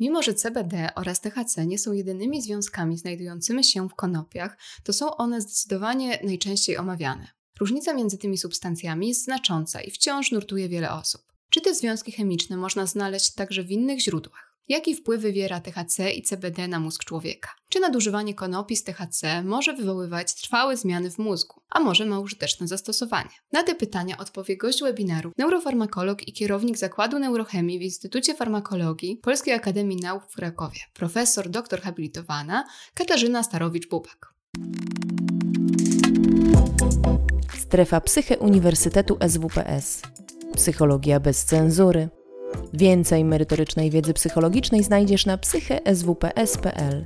Mimo, że CBD oraz THC nie są jedynymi związkami znajdującymi się w konopiach, to są one zdecydowanie najczęściej omawiane. Różnica między tymi substancjami jest znacząca i wciąż nurtuje wiele osób. Czy te związki chemiczne można znaleźć także w innych źródłach? Jaki wpływ wywiera THC i CBD na mózg człowieka? Czy nadużywanie konopi z THC może wywoływać trwałe zmiany w mózgu, a może ma użyteczne zastosowanie? Na te pytania odpowie gość webinaru, neurofarmakolog i kierownik Zakładu Neurochemii w Instytucie Farmakologii Polskiej Akademii Nauk w Krakowie, profesor doktor habilitowana Katarzyna Starowicz-Bubak. Strefa Psyche Uniwersytetu SWPS. Psychologia bez cenzury Więcej merytorycznej wiedzy psychologicznej znajdziesz na psycheswps.pl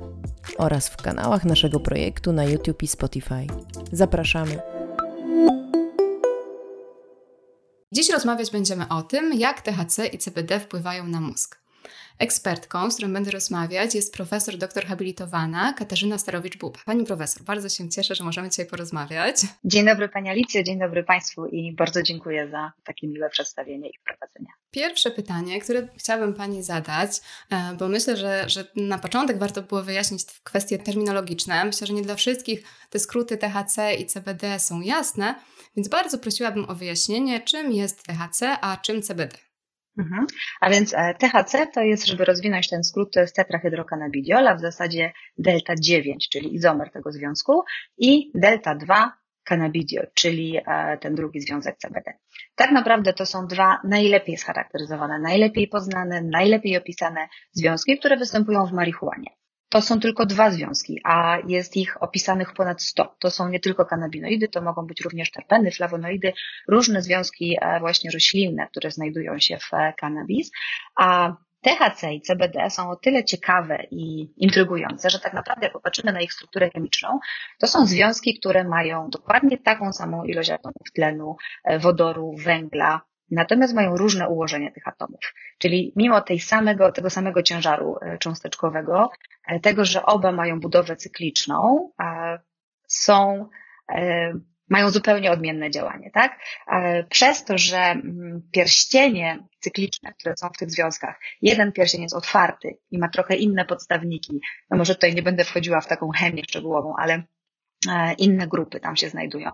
oraz w kanałach naszego projektu na YouTube i Spotify. Zapraszamy. Dziś rozmawiać będziemy o tym, jak THC i CBD wpływają na mózg. Ekspertką, z którą będę rozmawiać, jest profesor doktor habilitowana Katarzyna Starowicz-Buba. Pani profesor, bardzo się cieszę, że możemy dzisiaj porozmawiać. Dzień dobry Pani Alicjo, dzień dobry Państwu i bardzo dziękuję za takie miłe przedstawienie i wprowadzenie. Pierwsze pytanie, które chciałabym Pani zadać, e, bo myślę, że, że na początek warto było wyjaśnić kwestie terminologiczne. Myślę, że nie dla wszystkich te skróty THC i CBD są jasne, więc bardzo prosiłabym o wyjaśnienie, czym jest THC, a czym CBD. Mhm. A więc e, THC to jest, żeby rozwinąć ten skrót, to jest tetrahydrokannabidiol, a w zasadzie delta 9, czyli izomer tego związku i delta 2 cannabidiol, czyli e, ten drugi związek CBD. Tak naprawdę to są dwa najlepiej scharakteryzowane, najlepiej poznane, najlepiej opisane związki, które występują w marihuanie. To są tylko dwa związki, a jest ich opisanych ponad 100. To są nie tylko kanabinoidy, to mogą być również terpeny, flawonoidy, różne związki e, właśnie roślinne, które znajdują się w kanabis. A THC i CBD są o tyle ciekawe i intrygujące, że tak naprawdę jak popatrzymy na ich strukturę chemiczną, to są związki, które mają dokładnie taką samą ilość atomów tlenu, e, wodoru, węgla, Natomiast mają różne ułożenie tych atomów. Czyli mimo tej samego, tego samego ciężaru e, cząsteczkowego, e, tego, że oba mają budowę cykliczną, są, e, mają zupełnie odmienne działanie, tak? Przez to, że mm, pierścienie cykliczne, które są w tych związkach, jeden pierścień jest otwarty i ma trochę inne podstawniki, no może tutaj nie będę wchodziła w taką chemię szczegółową, ale inne grupy tam się znajdują,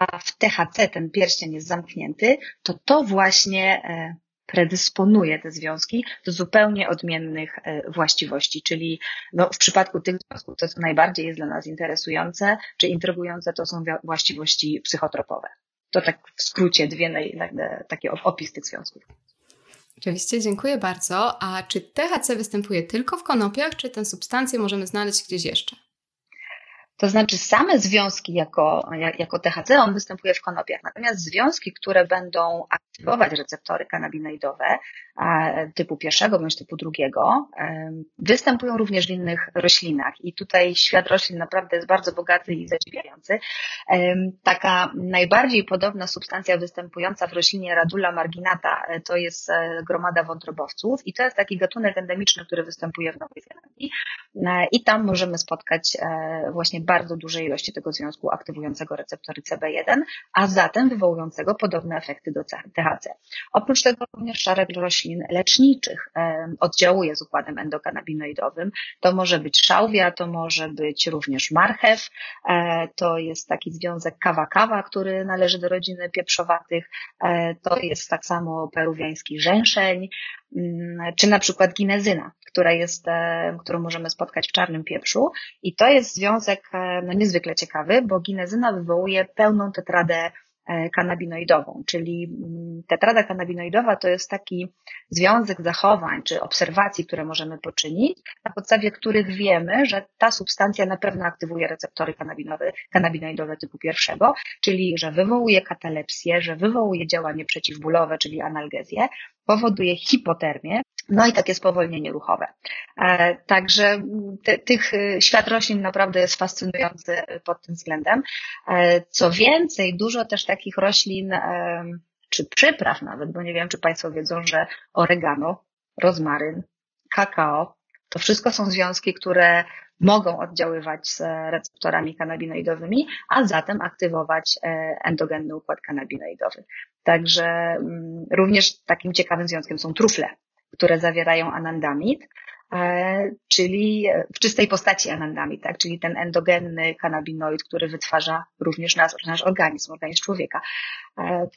a w THC ten pierścień jest zamknięty, to to właśnie e, predysponuje te związki do zupełnie odmiennych e, właściwości, czyli no, w przypadku tych związków, to co najbardziej jest dla nas interesujące czy intrygujące, to są właściwości psychotropowe. To tak w skrócie dwie naj, takie opis tych związków. Oczywiście, dziękuję bardzo. A czy THC występuje tylko w konopiach, czy tę substancję możemy znaleźć gdzieś jeszcze? To znaczy same związki jako, jako THC, on występuje w konopiach. Natomiast związki, które będą aktywować receptory kanabinoidowe typu pierwszego bądź typu drugiego, występują również w innych roślinach. I tutaj świat roślin naprawdę jest bardzo bogaty i zadziwiający. Taka najbardziej podobna substancja występująca w roślinie Radula marginata e, to jest e, gromada wątrobowców i to jest taki gatunek endemiczny, który występuje w Nowej Zelandii. E, I tam możemy spotkać właśnie bardzo duże ilości tego związku aktywującego receptory CB1, a zatem wywołującego podobne efekty do Oprócz tego również szereg roślin leczniczych oddziałuje z układem endokanabinoidowym. To może być szałwia, to może być również marchew, e, to jest taki związek kawa-kawa, który należy do rodziny pieprzowatych, e, to jest tak samo peruwiański rzęszeń, mm, czy na przykład ginezyna, która jest, którą możemy spotkać w czarnym pieprzu. I to jest związek no, niezwykle ciekawy, bo ginezyna wywołuje pełną tetradę kanabinoidową, czyli mm, tetrada kanabinoidowa to jest taki związek zachowań czy obserwacji, które możemy poczynić, na podstawie których wiemy, że ta substancja na pewno aktywuje receptory kanabinowe, kanabinoidowe typu pierwszego, czyli że wywołuje katalepsję, że wywołuje działanie przeciwbólowe, czyli analgezję, powoduje hipotermię, no i takie spowolnienie ruchowe. E, także te, tych e, świat roślin naprawdę jest fascynujący pod tym względem. E, co więcej, dużo też takich roślin, czy przypraw nawet, bo nie wiem, czy Państwo wiedzą, że oregano, rozmaryn, kakao, to wszystko są związki, które mogą oddziaływać z receptorami kanabinoidowymi, a zatem aktywować endogenny układ kanabinoidowy. Także mm, również takim ciekawym związkiem są trufle które zawierają anandamid. czyli w czystej postaci anandami, tak? czyli ten endogenny kanabinoid, który wytwarza również nasz, nasz organizm, organizm człowieka.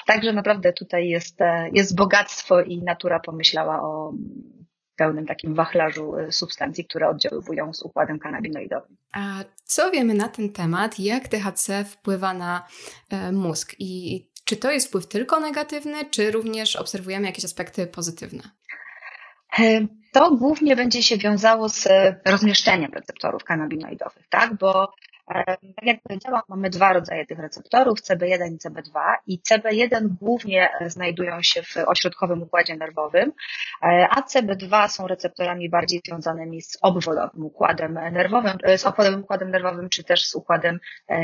Także naprawdę tutaj jest, jest bogactwo i natura pomyślała o pełnym takim wachlarzu y, substancji, które oddziaływują z układem kanabinoidowym. A co wiemy na ten temat? Jak THC wpływa na e, mózg? I czy to jest wpływ tylko negatywny, czy również obserwujemy jakieś aspekty pozytywne? E, to głównie będzie się wiązało z rozmieszczeniem receptorów kanabinoidowych, tak? Bo tak jak powiedziałam, mamy dwa rodzaje tych receptorów, CB1 i CB2 i CB1 głównie e, znajdują się w ośrodkowym układzie nerwowym, e, a CB2 są receptorami bardziej związanymi z obwodowym układem nerwowym, e, z obwodowym układem nerwowym czy też z układem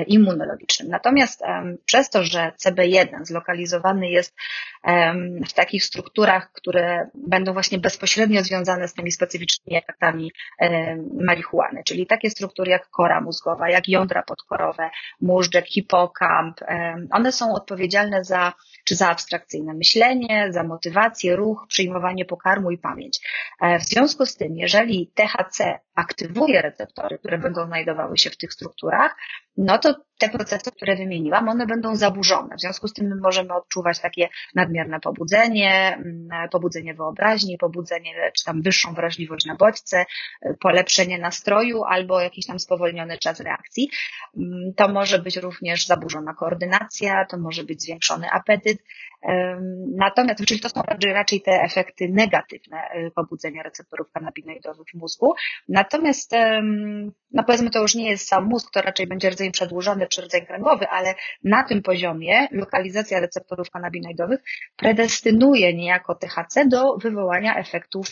immunologicznym. Natomiast przez to, że CB1 zlokalizowany jest w takich strukturach, które będą właśnie bezpośrednio związane z tymi specyficznymi efektami marihuany, czyli takie struktury jak kora mózgowa, jak jądra podkorowe, móżdżek, hipokamp. One są odpowiedzialne za, czy za abstrakcyjne myślenie, za motywację, ruch, przyjmowanie pokarmu i pamięć. E, w związku z tym, jeżeli THC aktywuje receptory, które będą znajdowały się w tych strukturach, no to te procesy, które wymieniłam, one będą zaburzone. W związku z tym my możemy odczuwać takie nadmierne pobudzenie, mm, pobudzenie wyobraźni, pobudzenie, czy tam wyższą wrażliwość na bodźce, polepszenie nastroju albo jakiś tam spowolniony czas reakcji. Mm, to może być również zaburzona koordynacja, to może być zwiększony apetyt, Natomiast, czyli to są raczej te efekty negatywne y, pobudzenia receptorów kanabinoidowych w mózgu. Natomiast, no powiedzmy, to już nie jest sam mózg, to raczej będzie rdzeń przedłużony czy rdzeń kręgowy, ale na tym poziomie lokalizacja receptorów kanabinoidowych predestynuje niejako THC do wywołania efektów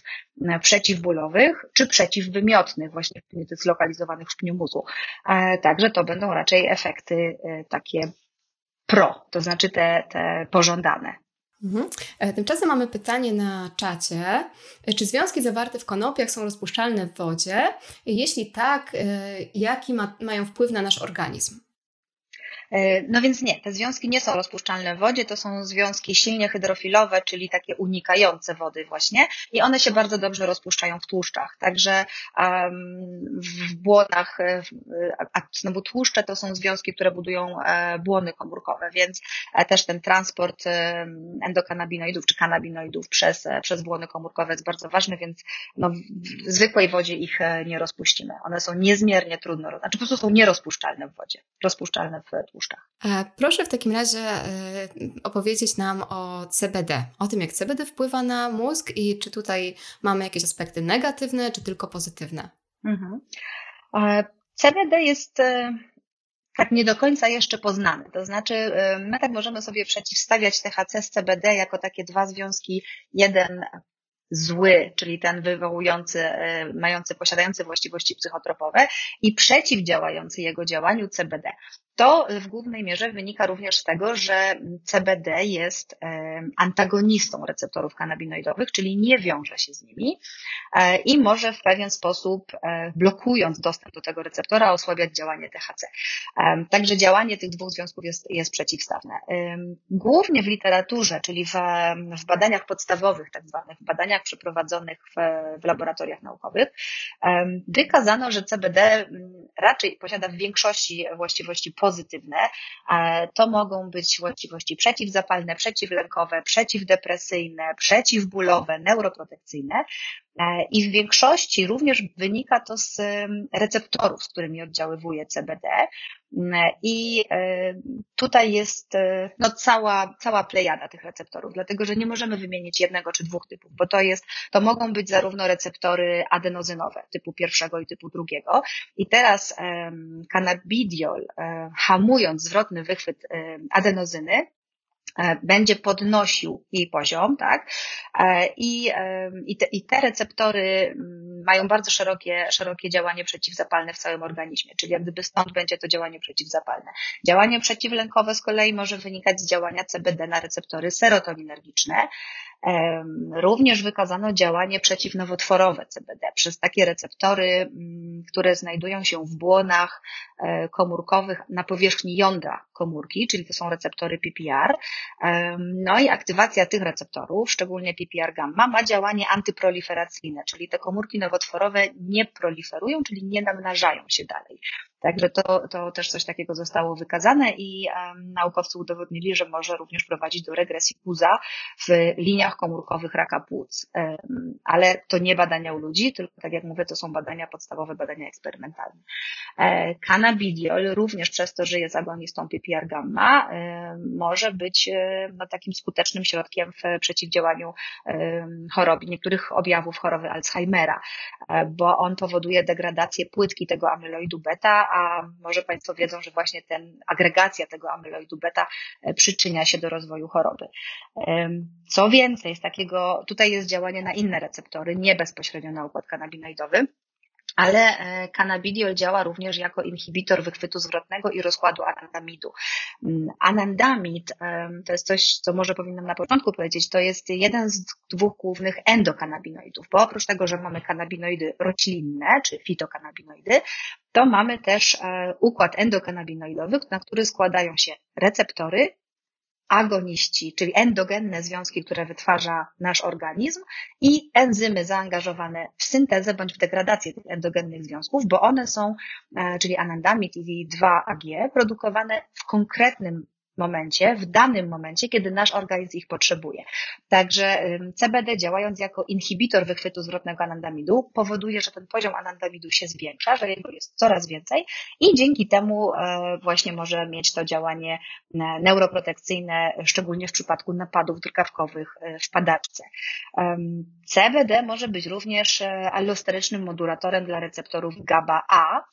przeciwbólowych czy przeciwwymiotnych, właśnie zlokalizowanych w pniu mózgu. E, także to będą raczej efekty e, takie pro, to znaczy te, te pożądane. Mhm. E, tymczasem mamy pytanie na czacie. E, czy związki zawarte w konopiach są rozpuszczalne w wodzie? Jeśli tak, e, jaki ma, mają wpływ na nasz organizm? E, no więc nie, te związki nie są rozpuszczalne w wodzie, to są związki silnie hydrofilowe, czyli takie unikające wody właśnie i one się bardzo dobrze rozpuszczają w tłuszczach. Także w błonach, e, a znowu tłuszcze to są związki, które budują e, błony komórkowe, więc też ten transport endokanabinoidów czy kanabinoidów przez, przez błony komórkowe jest bardzo ważny, więc no, w zwykłej wodzie ich nie rozpuścimy. One są niezmiernie trudno, znaczy po prostu są nierozpuszczalne w wodzie, rozpuszczalne w tłuszczach tłuszczach. Proszę w takim razie e, opowiedzieć nam o CBD, o tym jak CBD wpływa na mózg i czy tutaj mamy jakieś aspekty negatywne, czy tylko pozytywne. Mhm. CBD jest e, tak nie do końca jeszcze poznany. To znaczy, e, my tak możemy sobie przeciwstawiać THC z CBD jako takie dwa związki, jeden zły, czyli ten wywołujący, mający, posiadający właściwości psychotropowe i przeciwdziałający jego działaniu CBD. To w głównej mierze wynika również z tego, że CBD jest antagonistą receptorów kanabinoidowych, czyli nie wiąże się z nimi e, i może w pewien sposób, e, blokując dostęp do tego receptora, osłabiać działanie THC. Także działanie tych dwóch związków jest, jest przeciwstawne. Głównie w literaturze, czyli w, w badaniach podstawowych, tak zwanych badaniach przeprowadzonych w, w laboratoriach naukowych, wykazano, że CBD raczej posiada w większości właściwości pozytywne. To mogą być właściwości przeciwzapalne, przeciwlękowe, przeciwdepresyjne, przeciwbólowe, neuroprotekcyjne. E, I w większości również wynika to z receptorów, z którymi oddziaływuje CBD. I e, tutaj jest e, no, cała, cała plejada tych receptorów, dlatego że nie możemy wymienić jednego czy dwóch typów, bo to jest, to mogą być zarówno receptory adenozynowe typu pierwszego i typu drugiego. I teraz cannabidiol, hamując zwrotny wychwyt adenozyny, będzie podnosił jej poziom, tak? E, I, e, i, te, i te receptory mm, mają bardzo szerokie, szerokie działanie przeciwzapalne w całym organizmie, czyli jak gdyby stąd będzie to działanie przeciwzapalne. Działanie przeciwlękowe z kolei może wynikać z działania CBD na receptory serotoninergiczne Również wykazano działanie przeciwnowotworowe CBD przez takie receptory, mm, które znajdują się w błonach e, komórkowych na powierzchni jądra komórki, czyli to są receptory PPR. No i aktywacja tych receptorów, szczególnie PPR gamma, ma działanie antyproliferacyjne, czyli te komórki nowotworowe nie proliferują, czyli nie namnażają się dalej. Także to, to też coś takiego zostało wykazane i um, naukowcy udowodnili, że może również prowadzić do regresji puza w liniach komórkowych raka płuc. Um, ale to nie badania u ludzi, tylko tak jak mówię, to są badania podstawowe, badania eksperymentalne. E, cannabidiol również przez to, że jest agonistą PPR gamma, e, może być e, no, takim skutecznym środkiem w przeciwdziałaniu e, choroby, niektórych objawów choroby Alzheimera, e, bo on powoduje degradację płytki tego amyloidu beta, a może Państwo wiedzą, że właśnie ten agregacja tego amyloidu beta e, przyczynia się do rozwoju choroby. Co więcej, z takiego, tutaj jest działanie na inne receptory, nie bezpośrednio na układ kanabinoidowy, ale e, cannabidiol działa również jako inhibitor wychwytu zwrotnego i rozkładu anandamidu. Mm, anandamid to jest coś, co może powinnam na początku powiedzieć, to jest jeden z dwóch głównych endokannabinoidów, bo oprócz tego, że mamy kanabinoidy roślinne, czy fitokanabinoidy, to mamy też e, układ endokannabinoidowy, na który składają się receptory agoniści, czyli endogenne związki, które wytwarza nasz organizm i enzymy zaangażowane w syntezę bądź w degradację tych endogennych związków, bo one są, e, czyli anandamid i 2-AG, produkowane w konkretnym momencie, w danym momencie, kiedy nasz organizm ich potrzebuje. Także CBD działając jako inhibitor wychwytu zwrotnego anandamidu powoduje, że ten poziom anandamidu się zwiększa, że jego jest coraz więcej i dzięki temu e, właśnie może mieć to działanie e, neuroprotekcyjne, szczególnie w przypadku napadów drgawkowych e, w padaczce. CBD może być również allosterycznym modulatorem dla receptorów GABA-A,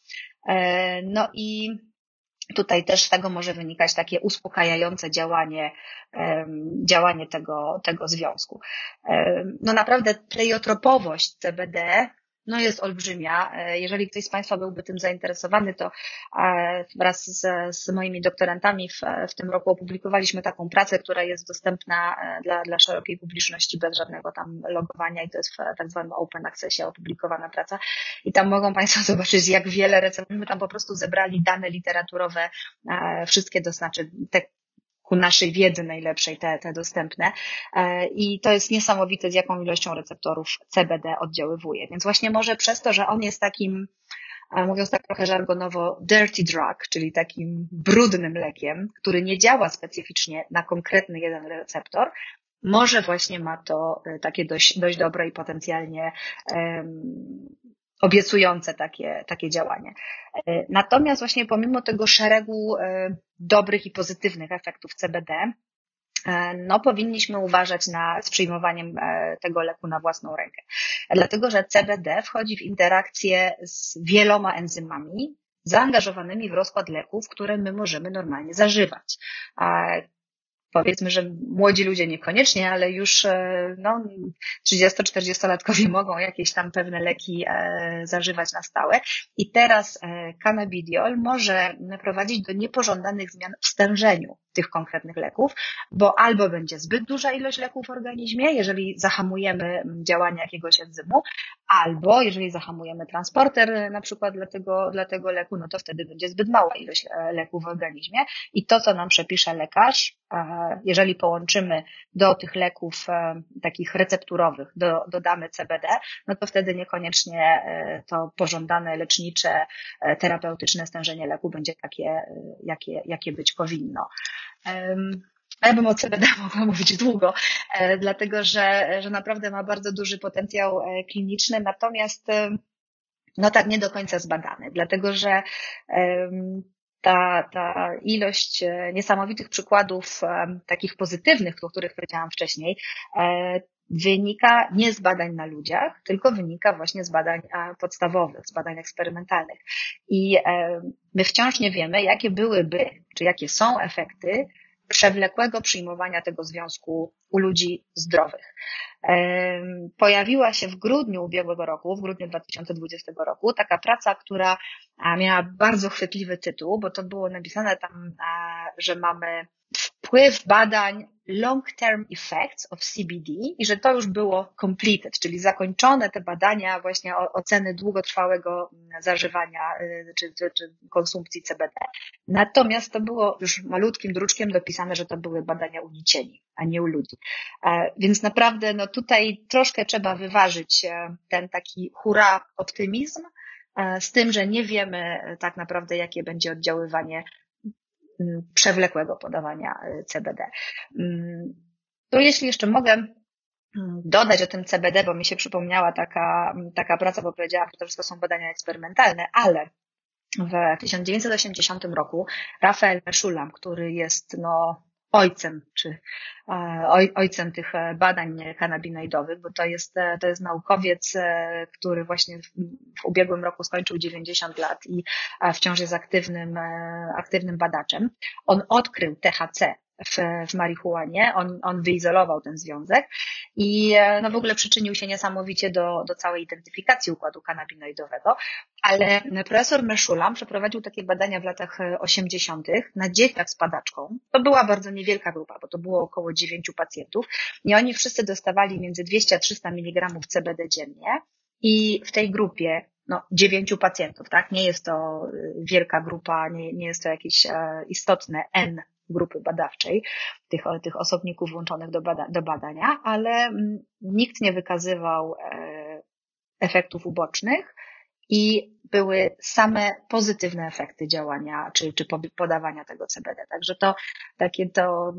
no i Tutaj też z tego może wynikać takie uspokajające działanie, działanie tego, tego związku. No naprawdę pleiotropowość CBD no jest olbrzymia. E, jeżeli ktoś z Państwa byłby tym zainteresowany, to e, wraz z, z moimi doktorantami w, w tym roku opublikowaliśmy taką pracę, która jest dostępna e, dla, dla szerokiej publiczności bez żadnego tam logowania i to jest w tak zwanym open accessie opublikowana praca. I tam mogą Państwo zobaczyć, jak wiele receptów, my tam po prostu zebrali dane literaturowe, wszystkie, to znaczy te ku naszej wiedzy najlepszej te, te dostępne. E, I to jest niesamowite, z jaką ilością receptorów CBD oddziaływuje. Więc właśnie może przez to, że on jest takim, e, mówiąc tak trochę żargonowo, dirty drug, czyli takim brudnym lekiem, który nie działa specyficznie na konkretny jeden receptor, może właśnie ma to e, takie dość, dość dobre i potencjalnie obiecujące takie, takie działanie. E, natomiast właśnie pomimo tego szeregu e, dobrych i pozytywnych efektów CBD, e, no powinniśmy uważać na, z przyjmowaniem tego leku na własną rękę. Dlatego, że CBD wchodzi w interakcję z wieloma enzymami zaangażowanymi w rozkład leków, które my możemy normalnie zażywać powiedzmy, że młodzi ludzie niekoniecznie, ale już e, no, 30-40-latkowie mogą jakieś tam pewne leki e, zażywać na stałe. I teraz e, cannabidiol może prowadzić do niepożądanych zmian w stężeniu tych konkretnych leków, bo albo będzie zbyt duża ilość leków w organizmie, jeżeli zahamujemy działanie jakiegoś enzymu, albo jeżeli zahamujemy transporter na przykład dla tego, dla tego leku, no to wtedy będzie zbyt mała ilość leków w organizmie i to, co nam przepisze lekarz, jeżeli połączymy do tych leków e, takich recepturowych, do, dodamy CBD, no to wtedy niekoniecznie e, to pożądane lecznicze, e, terapeutyczne stężenie leku będzie takie, jakie, jakie być powinno. Ja bym o CBD mogła mówić długo, dlatego że, że naprawdę ma bardzo duży potencjał kliniczny, natomiast no tak nie do końca zbadany, dlatego że ta, ta ilość e, niesamowitych przykładów e, takich pozytywnych, o których powiedziałam wcześniej, e, wynika nie z badań na ludziach, tylko wynika właśnie z badań podstawowych, z badań eksperymentalnych. I my wciąż nie wiemy, jakie byłyby, czy jakie są efekty przewlekłego przyjmowania tego związku u ludzi zdrowych. Pojawiła się w grudniu ubiegłego roku, w grudniu 2020 roku, taka praca, która miała bardzo chwytliwy tytuł, bo to było napisane tam, że mamy wpływ badań long-term effects of CBD i że to już było completed, czyli zakończone te badania właśnie oceny długotrwałego zażywania y, czy, czy, czy konsumpcji CBD. Natomiast to było już malutkim druczkiem dopisane, że to były badania u nicieni, a nie u ludzi. E, więc naprawdę no tutaj troszkę trzeba wyważyć e, ten taki hura optymizm e, z tym, że nie wiemy tak naprawdę, jakie będzie oddziaływanie przewlekłego podawania CBD. To jeśli jeszcze mogę dodać o tym CBD, bo mi się przypomniała taka, taka praca, bo powiedziałam, że to wszystko są badania eksperymentalne, ale w 1980 roku Rafael Meshulam, który jest no, ojcem, czy e, oj, ojcem tych e, badań kanabinoidowych, bo to jest, e, to jest naukowiec, który właśnie w, w ubiegłym roku skończył 90 lat i wciąż jest aktywnym, aktywnym badaczem. On odkrył THC, w, w marihuanie. On, on wyizolował ten związek i e, no w ogóle przyczynił się niesamowicie do, do całej identyfikacji układu kanabinoidowego. Ale profesor Meszulam przeprowadził takie badania w latach 80. E, na dzieciach z padaczką. To była bardzo niewielka grupa, bo to było około 9 pacjentów i oni wszyscy dostawali między 200 a 300 mg CBD dziennie. I w tej grupie no, dziewięciu pacjentów, tak? Nie jest to e, wielka grupa, nie, nie jest to jakieś istotne N grupy badawczej, tych, tych osobników włączonych do, bada, do badania, ale mm, nikt nie wykazywał e, efektów ubocznych i były same pozytywne efekty działania czy, czy podawania tego CBD. Także to takie to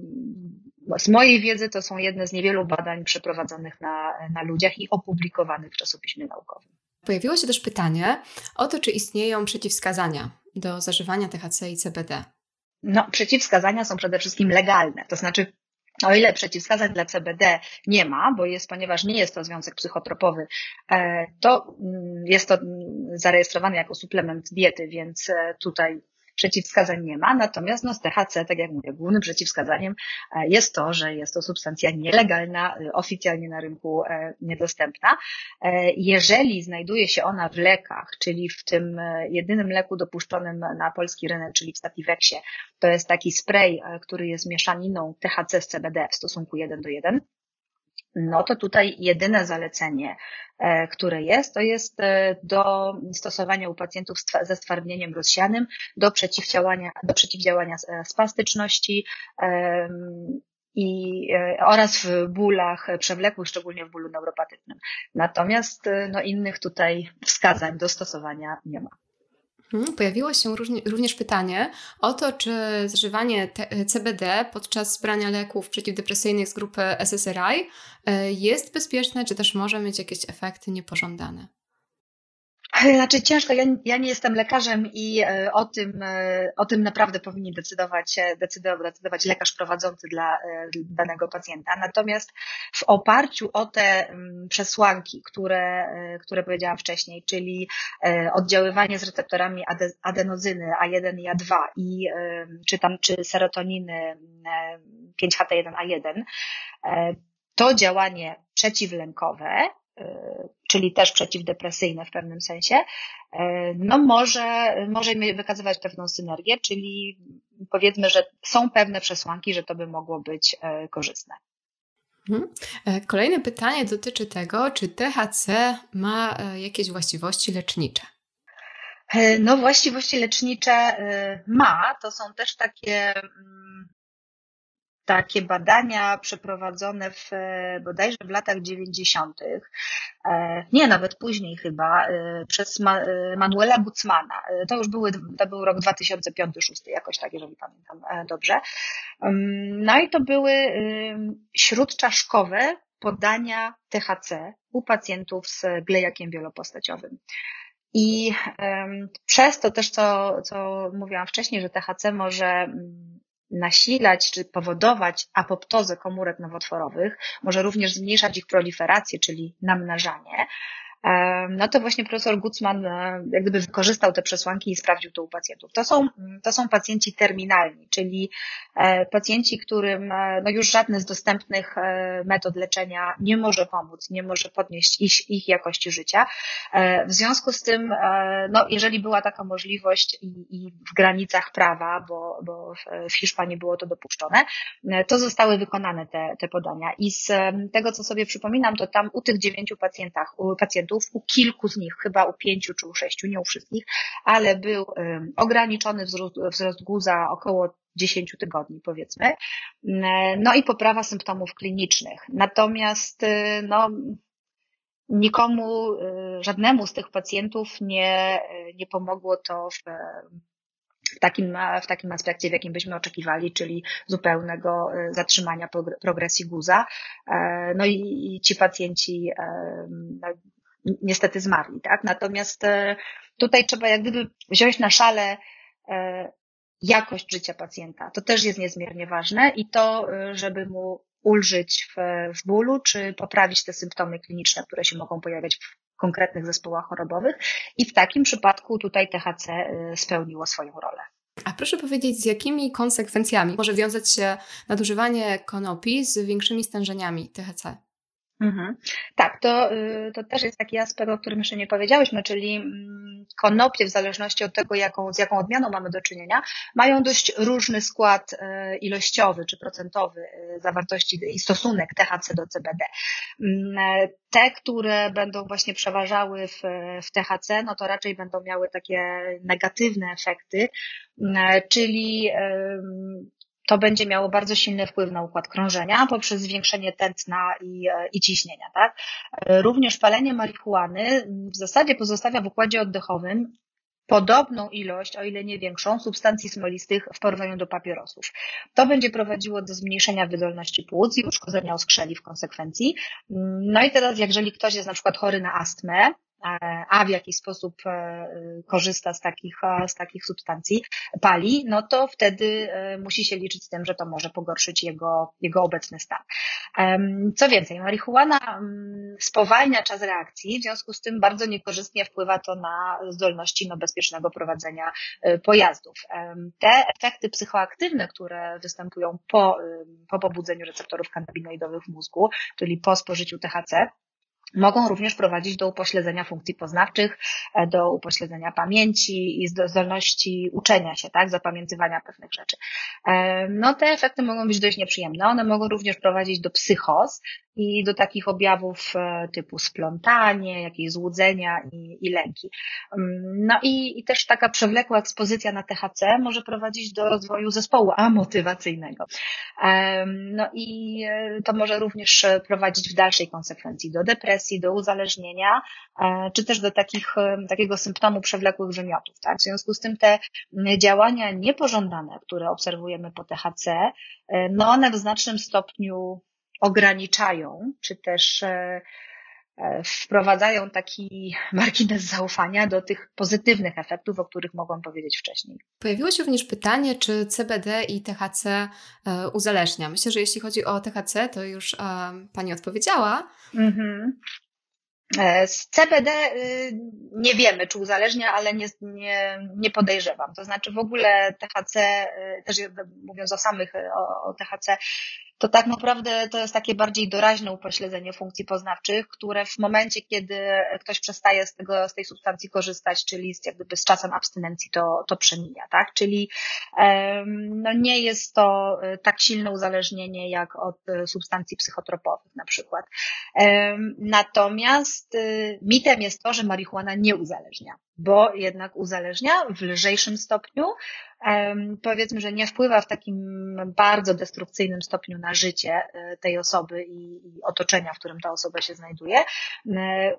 z mojej wiedzy to są jedne z niewielu badań przeprowadzonych na, na ludziach i opublikowanych w czasopiśmie naukowym. Pojawiło się też pytanie o to, czy istnieją przeciwwskazania do zażywania THC i CBD. No, przeciwwskazania są przede wszystkim legalne, to znaczy o ile przeciwwskazań dla CBD nie ma, bo jest, ponieważ nie jest to związek psychotropowy, e, to mm, jest to mm, zarejestrowane jako suplement diety, więc e, tutaj przeciwwskazań nie ma, natomiast no, z THC, tak jak mówię, głównym przeciwwskazaniem e, jest to, że jest to substancja nielegalna, e, oficjalnie na rynku e, niedostępna. Jeżeli znajduje się ona w lekach, czyli w tym jedynym leku dopuszczonym na polski rynek, czyli w Stativexie, to jest taki spray, który jest mieszaniną THC z CBD w stosunku 1 do 1, no to tutaj jedyne zalecenie, e, które jest, to jest e, do stosowania u pacjentów ze stwardnieniem rozsianym, do przeciwdziałania, do przeciwdziałania e, spastyczności i, oraz w bólach przewlekłych, szczególnie w bólu neuropatycznym. Natomiast no, innych tutaj wskazań do stosowania nie ma. Mhm, pojawiło się również pytanie o to, czy zażywanie CBD podczas brania leków przeciwdepresyjnych z grupy SSRI e, jest bezpieczne, czy też może mieć jakieś efekty niepożądane. Znaczy ciężko, ja, ja nie jestem lekarzem i e, o tym, e, o tym naprawdę powinien decydować, e, decydować, decydować lekarz prowadzący dla danego pacjenta. Natomiast w oparciu o te mm, przesłanki, które, które powiedziałam wcześniej, czyli oddziaływanie z receptorami adenozyny A1 i A2 i czy tam, czy serotoniny 5HT1A1, to działanie przeciwlękowe czyli też przeciwdepresyjne w pewnym sensie, y, no może, może wykazywać pewną synergię, czyli powiedzmy, że są pewne przesłanki, że to by mogło być y, korzystne. Mhm. E, kolejne pytanie dotyczy tego, czy THC ma e, jakieś właściwości lecznicze. E, no, właściwości lecznicze ma. To są też takie mm, takie badania przeprowadzone w, e, bodajże w latach 90., e, nie, nawet później chyba, e, przez Manuela Butzmana. To już były, to był rok 2005-2006, jakoś tak, jeżeli pamiętam dobrze. No i to były śródczaszkowe podania THC u pacjentów z glejakiem wielopostaciowym. I przez to też, co, co mówiłam wcześniej, że THC może nasilać czy powodować apoptozę komórek nowotworowych, może również zmniejszać ich proliferację, czyli namnażanie. No to właśnie profesor Gutzman e, jak gdyby wykorzystał te przesłanki i sprawdził to u pacjentów. To są, to są pacjenci terminalni, czyli e, pacjenci, którym e, no już żadne z dostępnych metod leczenia nie może pomóc, nie może podnieść ich, ich jakości życia. W związku z tym, no jeżeli była taka możliwość i, i w granicach prawa, bo, bo w Hiszpanii było to dopuszczone, to zostały wykonane te, te podania. I z tego, co sobie przypominam, to tam u tych dziewięciu pacjentach, u pacjentów, u kilku z nich, chyba u pięciu czy u sześciu, nie u wszystkich, ale był ograniczony wzrost, wzrost guza około 10 tygodni, powiedzmy. No i poprawa symptomów klinicznych. Natomiast, y, no, nikomu, y, żadnemu z tych pacjentów nie, nie pomogło to w, w takim, w takim aspekcie, w jakim byśmy oczekiwali, czyli zupełnego y, zatrzymania progresji guza. E, no i ci pacjenci no, niestety zmarli, tak? Natomiast e, tutaj trzeba jak gdyby wziąć na szale e, jakość życia pacjenta. To też jest niezmiernie ważne i to, e, żeby mu ulżyć w, w bólu, czy poprawić te symptomy kliniczne, które się mogą pojawiać w konkretnych zespołach chorobowych. I w takim przypadku tutaj THC spełniło swoją rolę. A proszę powiedzieć, z jakimi konsekwencjami może wiązać się nadużywanie konopi z większymi stężeniami THC? Mhm. Tak, to, y, to też jest taki aspekt, o którym jeszcze nie powiedziałyśmy, czyli mm, konopie, w zależności od tego, jaką, z jaką odmianą mamy do czynienia, mają dość różny skład y, ilościowy czy procentowy y, zawartości i stosunek THC do CBD. Mm, te, które będą właśnie przeważały w, w THC, no to raczej będą miały takie negatywne efekty, czyli to będzie miało bardzo silny wpływ na układ krążenia poprzez zwiększenie tętna i, e, i ciśnienia. Tak? Również palenie marihuany w zasadzie pozostawia w układzie oddechowym podobną ilość, o ile nie większą, substancji smolistych w porównaniu do papierosów. To będzie prowadziło do zmniejszenia wydolności płuc i uszkodzenia oskrzeli w konsekwencji. No i teraz, jeżeli ktoś jest na przykład chory na astmę, a w jakiś sposób e, korzysta z takich, e, z takich substancji, pali, no to wtedy e, musi się liczyć z tym, że to może pogorszyć jego, jego obecny stan. Co więcej, marihuana mm, spowalnia czas reakcji, w związku z tym bardzo niekorzystnie wpływa to na zdolności no, bezpiecznego prowadzenia pojazdów. Te efekty psychoaktywne, które występują po, po pobudzeniu receptorów kanabinoidowych w mózgu, czyli po spożyciu THC, mogą również prowadzić do upośledzenia funkcji poznawczych, e, do upośledzenia pamięci i zdolności uczenia się, tak, zapamiętywania pewnych rzeczy. E, no te efekty mogą być dość nieprzyjemne. One mogą również prowadzić do psychos i do takich objawów e, typu splątanie, jakieś złudzenia i, i lęki. Mm, no i, i też taka przewlekła ekspozycja na THC może prowadzić do rozwoju zespołu amotywacyjnego. No i to może również prowadzić w dalszej konsekwencji do depresji, depresji, do uzależnienia, e, czy też do takich, e, takiego symptomu przewlekłych wymiotów. Tak? W związku z tym te działania niepożądane, które obserwujemy po THC, e, no one w znacznym stopniu ograniczają, czy też wprowadzają taki margines zaufania do tych pozytywnych efektów, o których mogłam powiedzieć wcześniej. Pojawiło się również pytanie, czy CBD i THC uzależnia. Myślę, że jeśli chodzi o THC, to już Pani odpowiedziała. Mhm. E, z CBD nie wiemy, czy uzależnia, ale nie, nie, nie podejrzewam. To znaczy w ogóle THC, też mówiąc o samych, o, o THC, to tak naprawdę to jest takie bardziej doraźne upośledzenie funkcji poznawczych, które w momencie, kiedy ktoś przestaje z tego, z tej substancji korzystać, czyli z, jakby z czasem abstynencji, to, to przemija, tak? Czyli no nie jest to e, tak silne uzależnienie jak od e, substancji psychotropowych na przykład. Natomiast e, mitem jest to, że marihuana nie uzależnia bo jednak uzależnia w lżejszym stopniu. Powiedzmy, że nie wpływa w takim bardzo destrukcyjnym stopniu na życie e, tej osoby i, otoczenia, w którym ta osoba się znajduje. E,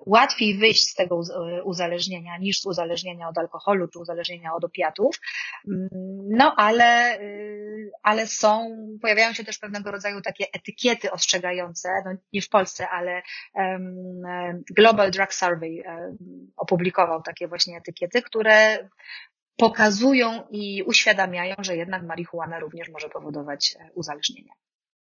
łatwiej wyjść z tego e, uzależnienia niż z uzależnienia od alkoholu czy uzależnienia od opiatów. Mm, no, ale, ale są, pojawiają się też pewnego rodzaju takie etykiety ostrzegające, no nie w Polsce, ale Global Drug Survey opublikował takie właśnie etykiety, które pokazują i uświadamiają, że jednak marihuana również może powodować e, uzależnienie.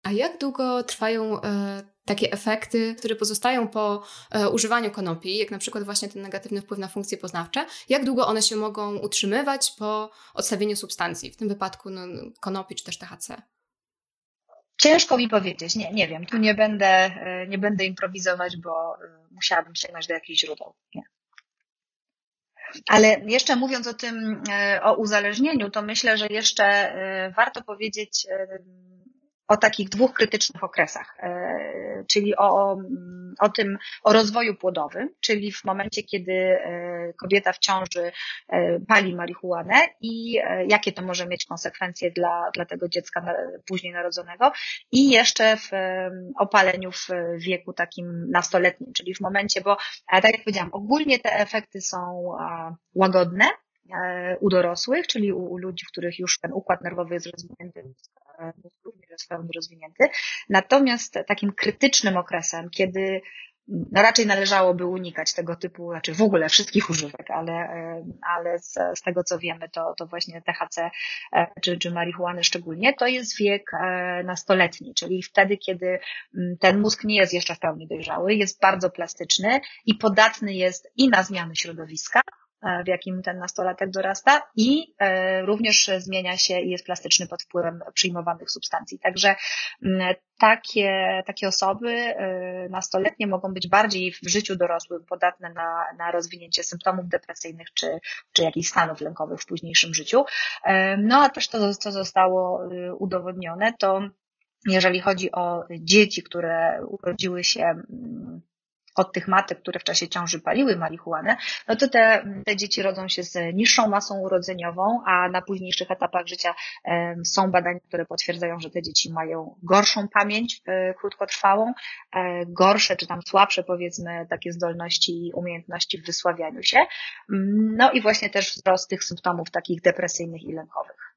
A jak długo trwają e, takie efekty, które pozostają po e, używaniu konopi, jak na przykład właśnie ten negatywny wpływ na funkcje poznawcze, jak długo one się mogą utrzymywać po odstawieniu substancji, w tym wypadku no, konopi czy też THC? Ciężko mi powiedzieć, nie, nie wiem, tu nie będę, e, nie będę improwizować, bo e, musiałabym sięgnąć do jakichś źródeł. Nie. Ale jeszcze mówiąc o tym, e, o uzależnieniu, to myślę, że jeszcze warto powiedzieć o takich dwóch krytycznych okresach, e, czyli o, o tym, o rozwoju płodowym, czyli w momencie, kiedy e, kobieta w ciąży e, pali marihuanę i jakie to może mieć konsekwencje dla, dla tego dziecka później narodzonego i jeszcze w opaleniu w wieku takim nastoletnim, czyli w momencie, bo tak jak powiedziałam, ogólnie te efekty są łagodne, u dorosłych, czyli u, u ludzi, w których już ten układ nerwowy jest rozwinięty, mózg również jest pełni rozwinięty. Natomiast takim krytycznym okresem, kiedy no raczej należałoby unikać tego typu, znaczy w ogóle wszystkich używek, ale, ale z, z tego co wiemy, to, to właśnie THC e, czy, czy marihuany szczególnie, to jest wiek e, nastoletni, czyli wtedy, kiedy mm, ten mózg nie jest jeszcze w pełni dojrzały, jest bardzo plastyczny i podatny jest i na zmiany środowiska, E, w jakim ten nastolatek dorasta i e, również zmienia się i jest plastyczny pod wpływem przyjmowanych substancji. Także takie, takie osoby e, nastoletnie mogą być bardziej w życiu dorosłym podatne na, na rozwinięcie symptomów depresyjnych czy, czy jakichś stanów lękowych w późniejszym życiu. No a też to, co zostało udowodnione, to jeżeli chodzi o dzieci, które urodziły się od tych matek, które w czasie ciąży paliły marihuanę, no to te, te dzieci rodzą się z niższą masą urodzeniową, a na późniejszych etapach życia są badania, które potwierdzają, że te dzieci mają gorszą pamięć e, krótkotrwałą, e, gorsze czy tam słabsze powiedzmy takie zdolności i umiejętności w wysławianiu się. Mm, no i właśnie też wzrost tych symptomów takich depresyjnych i lękowych.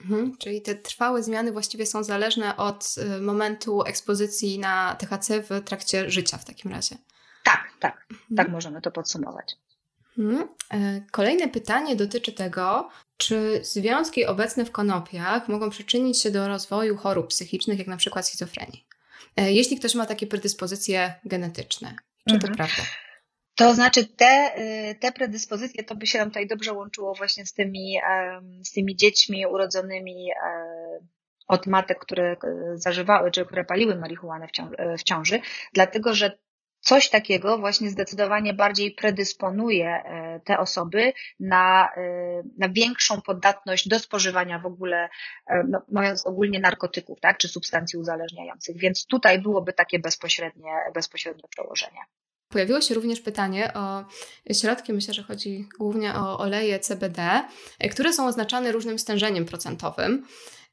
Mhm, czyli te trwałe zmiany właściwie są zależne od y, momentu ekspozycji na THC w trakcie życia w takim razie. Tak, tak, mhm. tak możemy to podsumować. Mhm. E, kolejne pytanie dotyczy tego, czy związki obecne w konopiach mogą przyczynić się do rozwoju chorób psychicznych, jak na przykład schizofrenii. E, jeśli ktoś ma takie predyspozycje genetyczne, czy to prawda? To znaczy te, y, te predyspozycje to by się nam tutaj dobrze łączyło właśnie z tymi, z tymi dziećmi urodzonymi od matek, które e, zażywały, czy które paliły marihuanę e, w ciąży, dlatego że coś takiego właśnie zdecydowanie bardziej predysponuje e, te osoby na, na większą podatność do spożywania w ogóle, no, ogólnie narkotyków, tak, czy substancji uzależniających. Więc tutaj byłoby takie bezpośrednie, bezpośrednie przełożenie. Pojawiło się również pytanie o środki, myślę, że chodzi głównie o oleje CBD, które są oznaczane różnym stężeniem procentowym.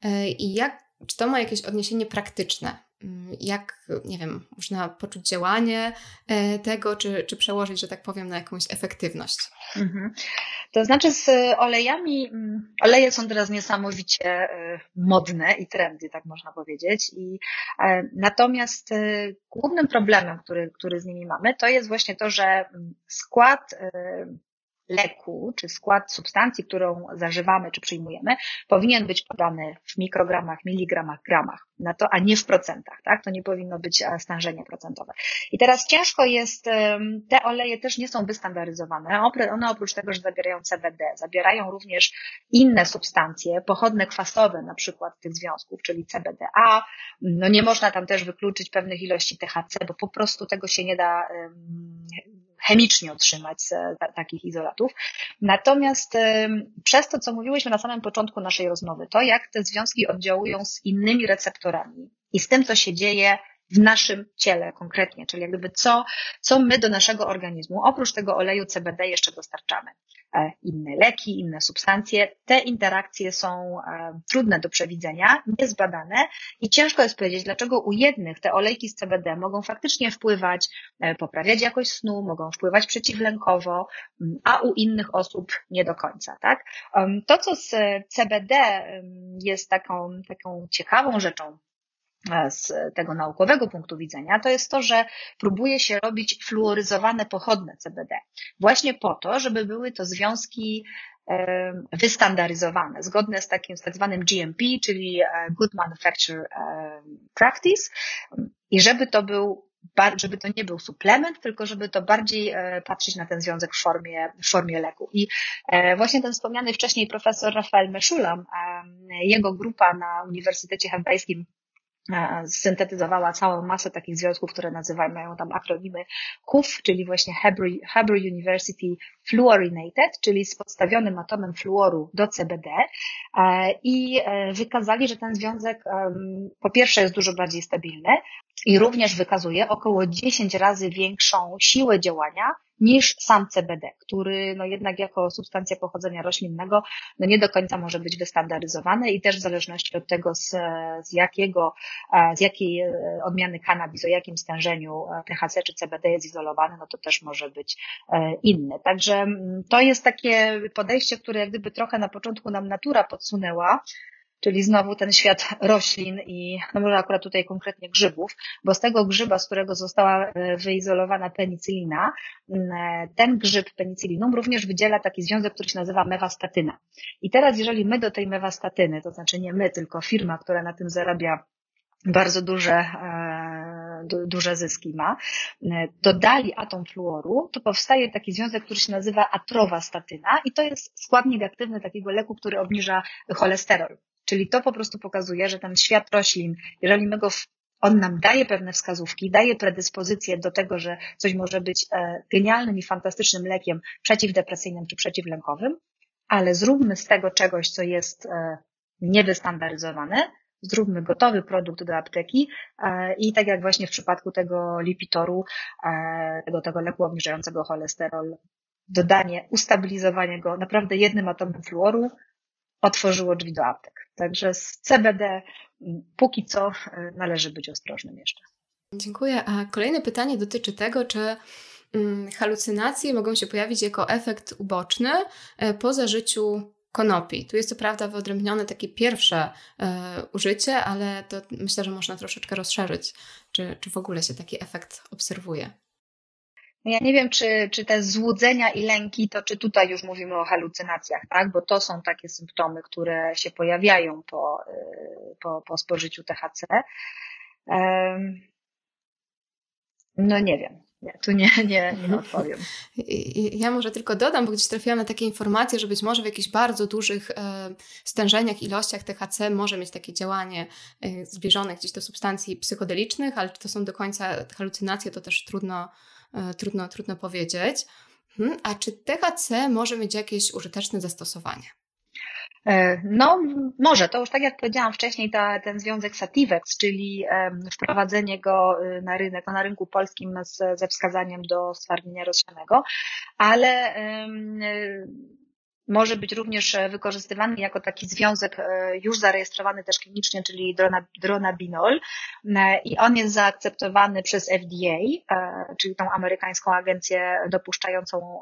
E, I jak, czy to ma jakieś odniesienie praktyczne? Mm, jak, nie wiem, można poczuć działanie e, tego, czy, czy przełożyć, że tak powiem, na jakąś efektywność? Mhm. To znaczy z olejami, mm, oleje są teraz niesamowicie e, modne i trendy, tak można powiedzieć. I natomiast głównym problemem, który, który z nimi mamy, to jest właśnie to, że mm, skład leku, czy skład substancji, którą zażywamy, czy przyjmujemy, powinien być podany w mikrogramach, miligramach, gramach, na to, a nie w procentach, tak? To nie powinno być e, stężenie procentowe. I teraz ciężko jest, te oleje też nie są wystandaryzowane. One oprócz tego, że zawierają CBD, zawierają również inne substancje, pochodne kwasowe, na przykład tych związków, czyli CBDA. No nie można tam też wykluczyć pewnych ilości THC, bo po prostu tego się nie da chemicznie otrzymać z takich izolatów. Natomiast przez to, co mówiłyśmy na samym początku naszej rozmowy, to jak te związki oddziałują z innymi receptorami i z tym, co się dzieje w naszym ciele konkretnie, czyli jak gdyby co, co my do naszego organizmu, oprócz tego oleju CBD jeszcze dostarczamy. E, inne leki, inne substancje. Te interakcje są e, trudne do przewidzenia, niezbadane i ciężko jest powiedzieć, dlaczego u jednych te olejki z CBD mogą faktycznie wpływać, e, poprawiać jakość snu, mogą wpływać przeciwlękowo, a u innych osób nie do końca, tak? To, co z CBD jest taką, taką ciekawą rzeczą, z tego naukowego punktu widzenia, to jest to, że próbuje się robić fluoryzowane pochodne CBD. Właśnie po to, żeby były to związki wystandaryzowane, zgodne z takim z tak zwanym GMP, czyli e, Good Manufacture Practice i żeby to był żeby to nie był suplement, tylko żeby to bardziej e, patrzeć na ten związek w formie, w formie leku. I e, właśnie ten wspomniany wcześniej profesor Rafael Meszulam, jego grupa na Uniwersytecie Hebrajskim syntetyzowała całą masę takich związków, które nazywają, mają tam akronimy HUF, czyli właśnie Hebrew, Hebrew University Fluorinated, czyli z podstawionym atomem fluoru do CBD i e, wykazali, że ten związek po pierwsze jest dużo bardziej stabilny i również wykazuje około 10 razy większą siłę działania niż sam CBD, który no jednak jako substancja pochodzenia roślinnego no nie do końca może być wystandaryzowany i też w zależności od tego z, z jakiego, z jakiej e, odmiany kanabis, o jakim stężeniu e, THC czy CBD jest izolowany, no to też może być e, inny. Także mm, to jest takie podejście, które jak gdyby trochę na początku nam natura podsunęła, czyli znowu ten świat roślin i no może akurat tutaj konkretnie grzybów, bo z tego grzyba, z którego została e, wyizolowana penicylina, ten grzyb penicillinum również wydziela taki związek, który się nazywa mewastatyna. I teraz jeżeli my do tej mewastatyny, to znaczy nie my, tylko firma, która na tym zarabia bardzo duże, e, duże zyski ma, dodali atom fluoru, to powstaje taki związek, który się nazywa atrowastatyna i to jest składnik aktywny takiego leku, który obniża cholesterol. Czyli to po prostu pokazuje, że ten świat roślin, jeżeli my go on nam daje pewne wskazówki, daje predyspozycję do tego, że coś może być e, genialnym i fantastycznym lekiem przeciwdepresyjnym czy przeciwlękowym, ale zróbmy z tego czegoś, co jest e, niewystandaryzowane, zróbmy gotowy produkt do apteki e, i tak jak właśnie w przypadku tego lipitoru, tego, tego leku obniżającego cholesterol, dodanie, ustabilizowanie go naprawdę jednym atomem fluoru otworzyło drzwi do aptek. Także z CBD póki co e, należy być ostrożnym jeszcze. Dziękuję. A kolejne pytanie dotyczy tego, czy mm, halucynacje mogą się pojawić jako efekt uboczny e, po zażyciu konopi. Tu jest co prawda wyodrębnione takie pierwsze e, użycie, ale to myślę, że można troszeczkę rozszerzyć, czy, czy w ogóle się taki efekt obserwuje. Ja nie wiem, czy, czy te złudzenia i lęki, to czy tutaj już mówimy o halucynacjach, tak? Bo to są takie symptomy, które się pojawiają po, y, po, po spożyciu THC. No nie wiem. Nie, tu nie, nie, nie odpowiem. Ja może tylko dodam, bo gdzieś trafiłam na takie informacje, że być może w jakichś bardzo dużych e, stężeniach, ilościach THC może mieć takie działanie e, zbliżone gdzieś do substancji psychodelicznych, ale czy to są do końca halucynacje, to też trudno, trudno, trudno powiedzieć. Hmm, a czy THC może mieć jakieś użyteczne zastosowanie? E, no, może. To już tak jak powiedziałam wcześniej, ta, ten związek Sativex, czyli wprowadzenie go y, na rynek, no, na rynku polskim z, ze wskazaniem do stwardnienia rozsianego, ale może być również e, wykorzystywany jako taki związek e, już zarejestrowany też klinicznie, czyli dronabinol e, i on jest zaakceptowany przez FDA, czyli tą amerykańską agencję dopuszczającą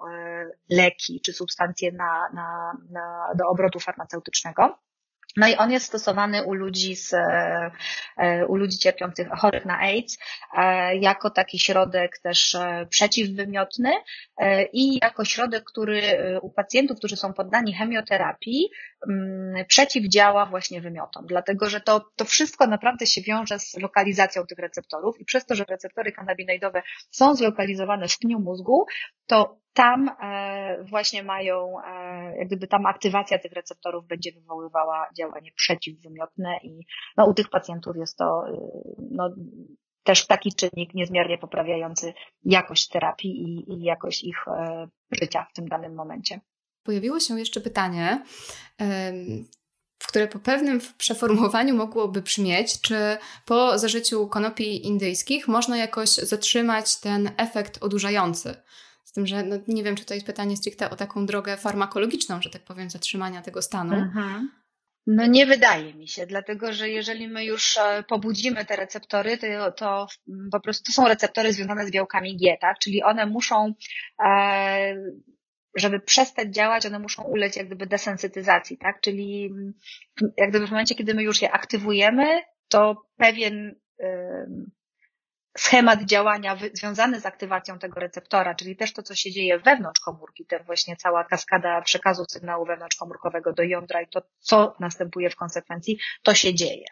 leki czy substancje na, na, na, do obrotu farmaceutycznego. No i on jest stosowany u ludzi z, e, e, u ludzi cierpiących, chorych na AIDS, e, jako taki środek też przeciwwymiotny i jako środek, który u pacjentów, którzy są poddani chemioterapii, przeciwdziała właśnie wymiotom. Dlatego, że to, to wszystko naprawdę się wiąże z lokalizacją tych receptorów i przez to, że receptory kanabinoidowe są zlokalizowane w pniu mózgu, to tam e, właśnie mają, e, jak gdyby tam aktywacja tych receptorów będzie wywoływała działanie przeciwwymiotne i no, u tych pacjentów jest to y, no, też taki czynnik niezmiernie poprawiający jakość terapii i, i jakość ich e, życia w tym danym momencie. Pojawiło się jeszcze pytanie, które po pewnym przeformułowaniu mogłoby brzmieć, czy po zażyciu konopi indyjskich można jakoś zatrzymać ten efekt odurzający tym, że no, nie wiem, czy to jest pytanie stricte o taką drogę farmakologiczną, że tak powiem, zatrzymania tego stanu. No nie wydaje mi się, dlatego że jeżeli my już e, pobudzimy te receptory, to, to po prostu są receptory związane z białkami G, tak? Czyli one muszą, e, żeby przestać działać, one muszą ulec jak gdyby desensytyzacji, tak? Czyli jak gdyby w momencie, kiedy my już je aktywujemy, to pewien schemat działania związany z aktywacją tego receptora, czyli też to, co się dzieje wewnątrz komórki, te właśnie cała kaskada przekazu sygnału wewnątrzkomórkowego do jądra i to, co następuje w konsekwencji, to się dzieje.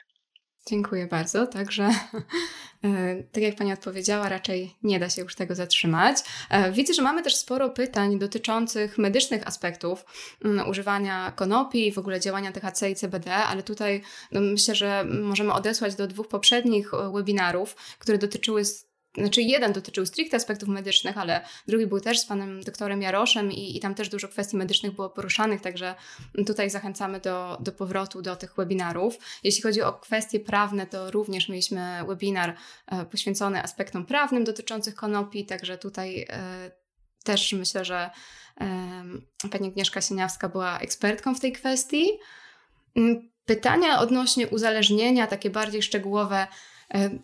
Dziękuję bardzo. Także, e, tak jak Pani odpowiedziała, raczej nie da się już tego zatrzymać. E, widzę, że mamy też sporo pytań dotyczących medycznych aspektów mm, używania konopi w ogóle działania THC i CBD, ale tutaj no, myślę, że możemy odesłać do dwóch poprzednich e, webinarów, które dotyczyły znaczy jeden dotyczył stricte aspektów medycznych, ale drugi był też z panem doktorem Jaroszem i, i tam też dużo kwestii medycznych było poruszanych, także tutaj zachęcamy do, do powrotu do tych webinarów. Jeśli chodzi o kwestie prawne, to również mieliśmy webinar e, poświęcony aspektom prawnym dotyczących konopi, także tutaj e, też myślę, że e, pani Agnieszka Sieniawska była ekspertką w tej kwestii. Mm, pytania odnośnie uzależnienia, takie bardziej szczegółowe,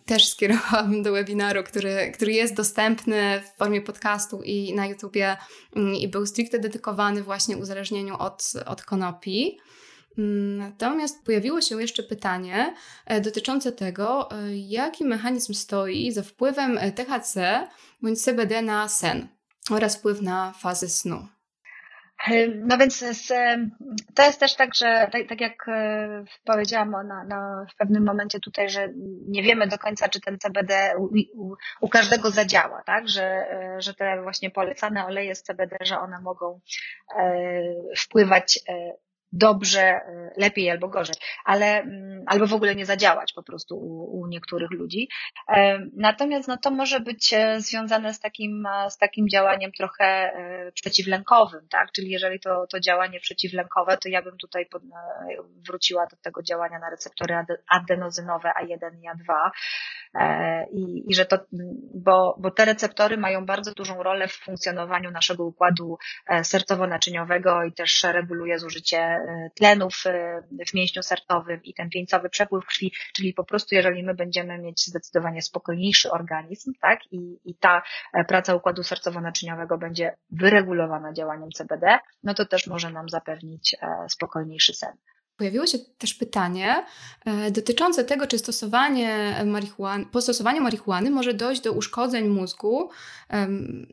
też skierowałabym do webinaru, który, który jest dostępny w formie podcastu i na YouTubie mm, i był stricte dedykowany właśnie uzależnieniu od, od konopi. Mm, natomiast pojawiło się jeszcze pytanie e, dotyczące tego, e, jaki mechanizm stoi za wpływem THC bądź CBD na sen oraz wpływ na fazy snu. No więc to jest też tak, że tak, tak jak e, powiedziałam na, na, w pewnym momencie tutaj, że nie wiemy do końca, czy ten CBD u, u, u, każdego zadziała, tak? Że, e, że te właśnie polecane oleje z CBD, że one mogą e, wpływać dobrze, e, lepiej albo gorzej, ale mm, albo w ogóle nie zadziałać po prostu u, u, niektórych ludzi. E, natomiast no, to może być e, związane z takim, z takim działaniem trochę przeciwlękowym, tak? Czyli jeżeli to, to działanie przeciwlękowe, to ja bym tutaj pod, wróciła do tego działania na receptory adenozynowe A1 i A2 i, i że to, bo, bo te receptory mają bardzo dużą rolę w funkcjonowaniu naszego układu sercowo-naczyniowego i też reguluje zużycie tlenów e, w mięśniu sercowym i ten wieńcowy przepływ krwi, czyli po prostu jeżeli my będziemy mieć zdecydowanie spokojniejszy organizm, tak, i, i ta e, praca układu sercowo-naczyniowego będzie wyregulowana działaniem CBD, no to też może nam zapewnić spokojniejszy sen. Pojawiło się też pytanie dotyczące tego, czy stosowanie marihuany, po stosowaniu marihuany może dojść do uszkodzeń mózgu.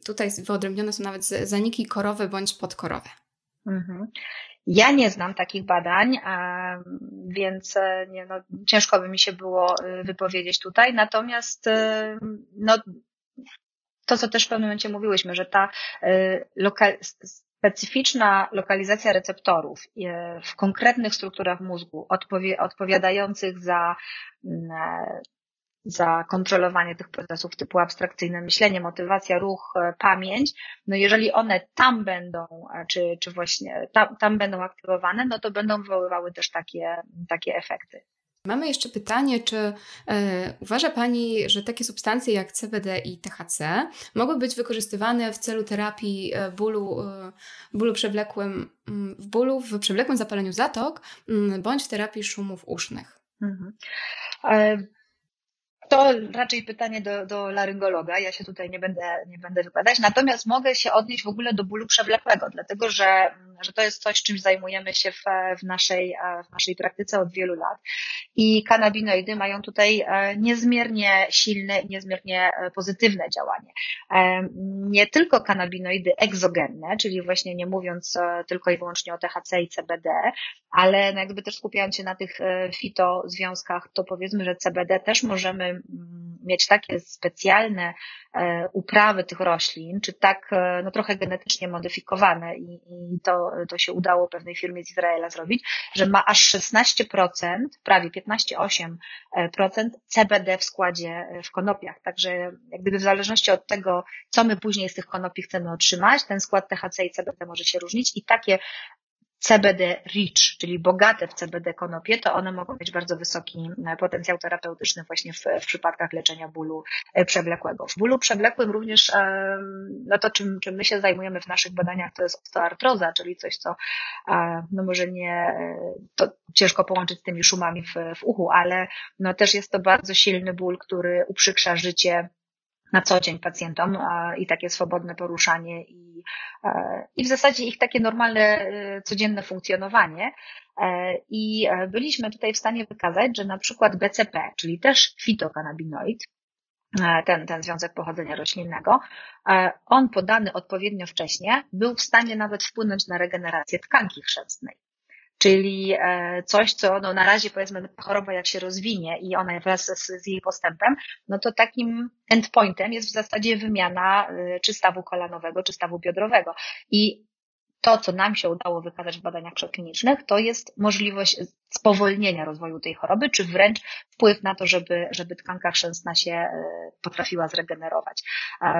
tutaj wyodrębnione są nawet zaniki korowe bądź podkorowe. Mhm. Ja nie znam takich badań, więc e, nie, no, ciężko by mi się było e, wypowiedzieć tutaj. Natomiast e, no, to, co też w pewnym momencie mówiłyśmy, że ta lokal, specyficzna lokalizacja receptorów w konkretnych strukturach mózgu odpowiadających za za kontrolowanie tych procesów typu abstrakcyjne myślenie, motywacja, ruch, e, pamięć, no jeżeli one tam będą, e, czy, czy właśnie tam, tam będą aktywowane, no to będą wywoływały też takie, takie efekty. Mamy jeszcze pytanie, czy e, uważa Pani, że takie substancje jak CBD i THC mogły być wykorzystywane w celu terapii bólu, bólu przewlekłym, w bólu w przewlekłym zapaleniu zatok bądź w terapii szumów usznych? Mhm. To raczej pytanie do, do laryngologa. Ja się tutaj nie będę, nie będę wypowiadać. Natomiast mogę się odnieść w ogóle do bólu przewlekłego, dlatego że, że to jest coś, czym zajmujemy się w, w, naszej, w naszej praktyce od wielu lat. I kanabinoidy mają tutaj e, niezmiernie silne niezmiernie e, pozytywne działanie. E, nie tylko kanabinoidy egzogenne, czyli właśnie nie mówiąc tylko i wyłącznie o THC i CBD, ale no jakby też skupiając się na tych fitozwiązkach, to powiedzmy, że CBD też możemy mieć takie specjalne e, uprawy tych roślin, czy tak e, no trochę genetycznie modyfikowane i, i to, to się udało pewnej firmie z Izraela zrobić, że ma aż 16%, prawie 15-8% CBD w składzie w konopiach. Także jak gdyby w zależności od tego, co my później z tych konopi chcemy otrzymać, ten skład THC i CBD może się różnić i takie CBD rich, czyli bogate w CBD konopie, to one mogą mieć bardzo wysoki e, potencjał terapeutyczny właśnie w, w przypadkach leczenia bólu e, przewlekłego. W bólu przewlekłym również, e, no to czym, czym my się zajmujemy w naszych badaniach, to jest osteoartroza, czyli coś, co no może nie, to ciężko połączyć z tymi szumami w, w uchu, ale no też jest to bardzo silny ból, który uprzykrza życie na co dzień pacjentom i takie swobodne poruszanie i, i w zasadzie ich takie normalne, codzienne funkcjonowanie. I byliśmy tutaj w stanie wykazać, że na przykład BCP, czyli też fitokanabinoid, ten, ten związek pochodzenia roślinnego, on podany odpowiednio wcześnie był w stanie nawet wpłynąć na regenerację tkanki chrzęstnej. Czyli e, coś, co no na razie powiedzmy choroba jak się rozwinie i ona wraz z, z jej postępem, no to takim endpointem jest w zasadzie wymiana e, czy stawu kolanowego, czy stawu biodrowego. I to, co nam się udało wykazać w badaniach przeklinicznych, to jest możliwość spowolnienia rozwoju tej choroby, czy wręcz wpływ na to, żeby, żeby tkanka chrzęstna się e, potrafiła zregenerować.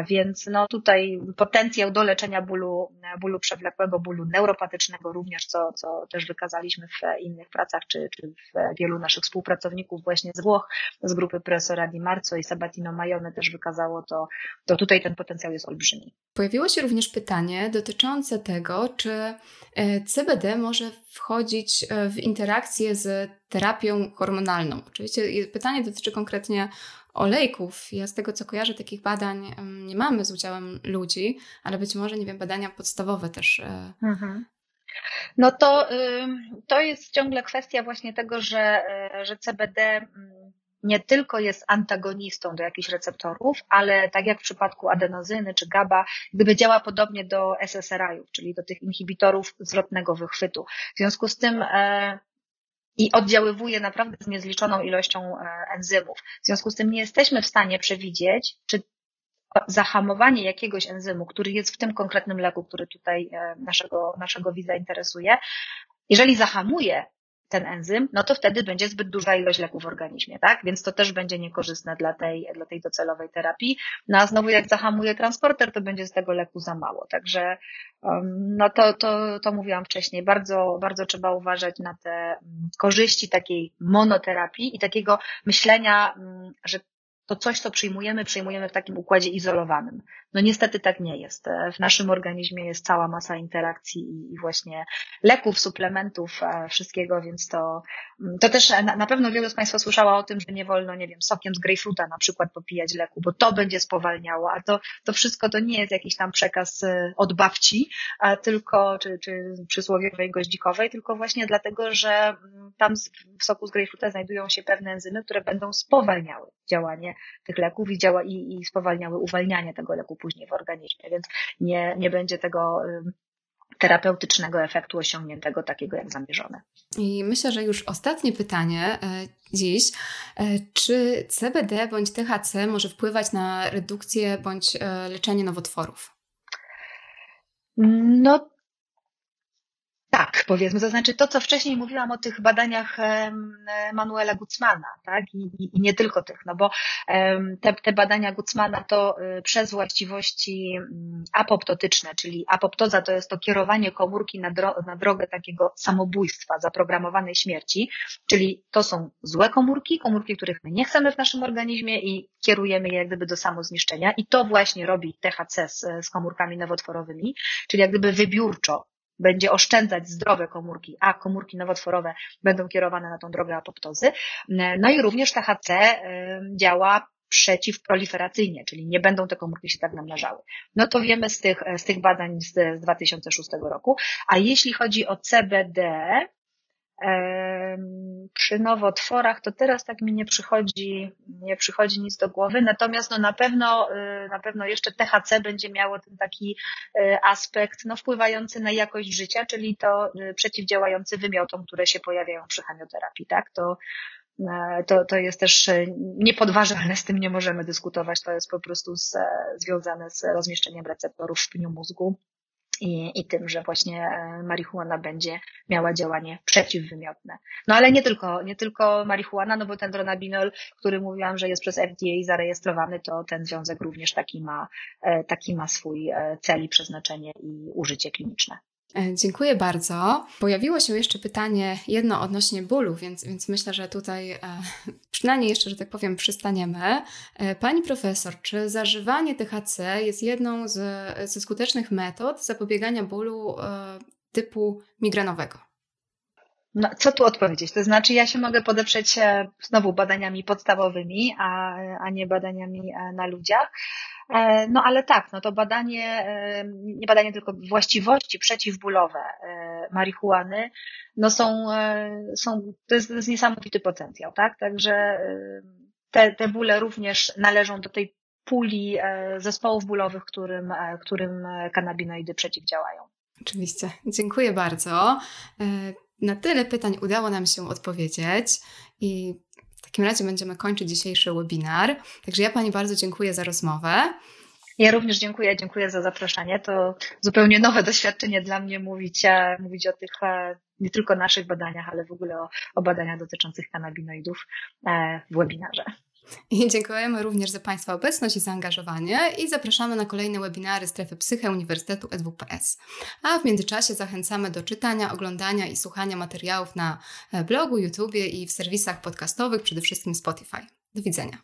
Więc no tutaj potencjał do leczenia bólu, bólu przewlekłego, bólu neuropatycznego również, co, co też wykazaliśmy w innych pracach, czy, czy w wielu naszych współpracowników właśnie z Włoch, z grupy profesora Di Marco i Sabatino Majone też wykazało to, to tutaj ten potencjał jest olbrzymi. Pojawiło się również pytanie dotyczące tego, czy e, CBD może wchodzić e, w interakcję z terapią hormonalną. Oczywiście pytanie dotyczy konkretnie olejków. Ja z tego co kojarzę, takich badań nie mamy z udziałem ludzi, ale być może, nie wiem, badania podstawowe też. E, mhm. No to, to jest ciągle kwestia właśnie tego, że, że CBD mm, nie tylko jest antagonistą do jakichś receptorów, ale tak jak w przypadku adenozyny czy GABA, gdyby działa podobnie do SSRI-ów, czyli do tych inhibitorów zwrotnego wychwytu. W związku z tym e, i oddziaływuje naprawdę z niezliczoną ilością e, enzymów. W związku z tym nie jesteśmy w stanie przewidzieć, czy zahamowanie jakiegoś enzymu, który jest w tym konkretnym leku, który tutaj e, naszego, naszego widza interesuje, jeżeli zahamuje ten enzym, no to wtedy będzie zbyt duża ilość leku w organizmie, tak? Więc to też będzie niekorzystne dla tej, dla tej docelowej terapii. No a znowu jak zahamuje transporter, to będzie z tego leku za mało. Także no to, to, to mówiłam wcześniej, bardzo, bardzo trzeba uważać na te mm, korzyści takiej monoterapii i takiego myślenia, mm, że to coś, co przyjmujemy, przyjmujemy w takim układzie izolowanym. No niestety tak nie jest. E, w naszym organizmie jest cała masa interakcji i właśnie leków, suplementów, e, wszystkiego, więc to, mm, to też na, pewno wielu z Państwa słyszała o tym, że nie wolno, nie wiem, sokiem z grejpfruta na przykład popijać leku, bo to będzie spowalniało, a to, to wszystko to nie jest jakiś tam przekaz e, od babci, tylko, czy, czy przysłowiowej goździkowej, tylko właśnie dlatego, że mm, tam w soku z grejpfruta znajdują się pewne enzymy, które będą spowalniały działanie tych leków i, działa, i, i spowalniały uwalnianie tego leku później w organizmie, więc nie, nie będzie tego terapeutycznego efektu osiągniętego takiego jak zamierzone. I myślę, że już ostatnie pytanie e, dziś. E, czy CBD bądź THC może wpływać na redukcję bądź e, leczenie nowotworów? No tak, powiedzmy, to znaczy to, co wcześniej mówiłam o tych badaniach Manuela Gutzmana, tak, I, i, nie tylko tych, no bo te, te badania Gutzmana to y, przez właściwości mm, apoptotyczne, czyli apoptoza to jest to kierowanie komórki na, dro na drogę takiego samobójstwa, zaprogramowanej śmierci, czyli to są złe komórki, komórki, których my nie chcemy w naszym organizmie i kierujemy je jak gdyby do samozniszczenia i to właśnie robi THC z, z komórkami nowotworowymi, czyli jak gdyby wybiórczo będzie oszczędzać zdrowe komórki, a komórki nowotworowe będą kierowane na tą drogę apoptozy. No i również THC działa przeciwproliferacyjnie, czyli nie będą te komórki się tak namnażały. No to wiemy z tych, z tych badań z, z 2006 roku. A jeśli chodzi o CBD, przy nowotworach, to teraz tak mi nie przychodzi, nie przychodzi nic do głowy, natomiast no na pewno, y, na pewno jeszcze THC będzie miało ten taki y, aspekt, no wpływający na jakość życia, czyli to y, przeciwdziałający wymiotom, które się pojawiają przy chemioterapii, tak? To, to, to jest też niepodważalne, z tym nie możemy dyskutować, to jest po prostu z, związane z rozmieszczeniem receptorów w pniu mózgu i, i tym, że właśnie e, marihuana będzie miała działanie przeciwwymiotne. No ale nie tylko, nie tylko marihuana, no bo ten dronabinol, który mówiłam, że jest przez FDA zarejestrowany, to ten związek również taki ma, e, taki ma swój e, cel i przeznaczenie i użycie kliniczne. E, dziękuję bardzo. Pojawiło się jeszcze pytanie jedno odnośnie bólu, więc, więc myślę, że tutaj e, przynajmniej jeszcze, że tak powiem, przystaniemy. E, pani profesor, czy zażywanie THC jest jedną z, ze skutecznych metod zapobiegania bólu typu migrenowego? No, co tu odpowiedzieć? To znaczy, ja się mogę podeprzeć e, znowu badaniami podstawowymi, a, a nie badaniami e, na ludziach. E, no ale tak, no to badanie, nie badanie tylko właściwości przeciwbólowe marihuany, no są, są to, jest, to jest niesamowity potencjał, tak? Także te, te bóle również należą do tej puli zespołów bólowych, którym, którym kanabinoidy przeciwdziałają. Oczywiście. Dziękuję bardzo. Na tyle pytań udało nam się odpowiedzieć i w takim razie będziemy kończyć dzisiejszy webinar. Także ja Pani bardzo dziękuję za rozmowę. Ja również dziękuję, dziękuję za zaproszenie. To zupełnie nowe doświadczenie dla mnie mówić, e, mówić o tych e, nie tylko naszych badaniach, ale w ogóle o, o badaniach dotyczących kanabinoidów e, w webinarze. I dziękujemy również za Państwa obecność i zaangażowanie i zapraszamy na kolejne webinary Strefy Psyche Uniwersytetu SWPS. A w międzyczasie zachęcamy do czytania, oglądania i słuchania materiałów na e, blogu, YouTubie i w serwisach podcastowych, przede wszystkim Spotify. Do widzenia.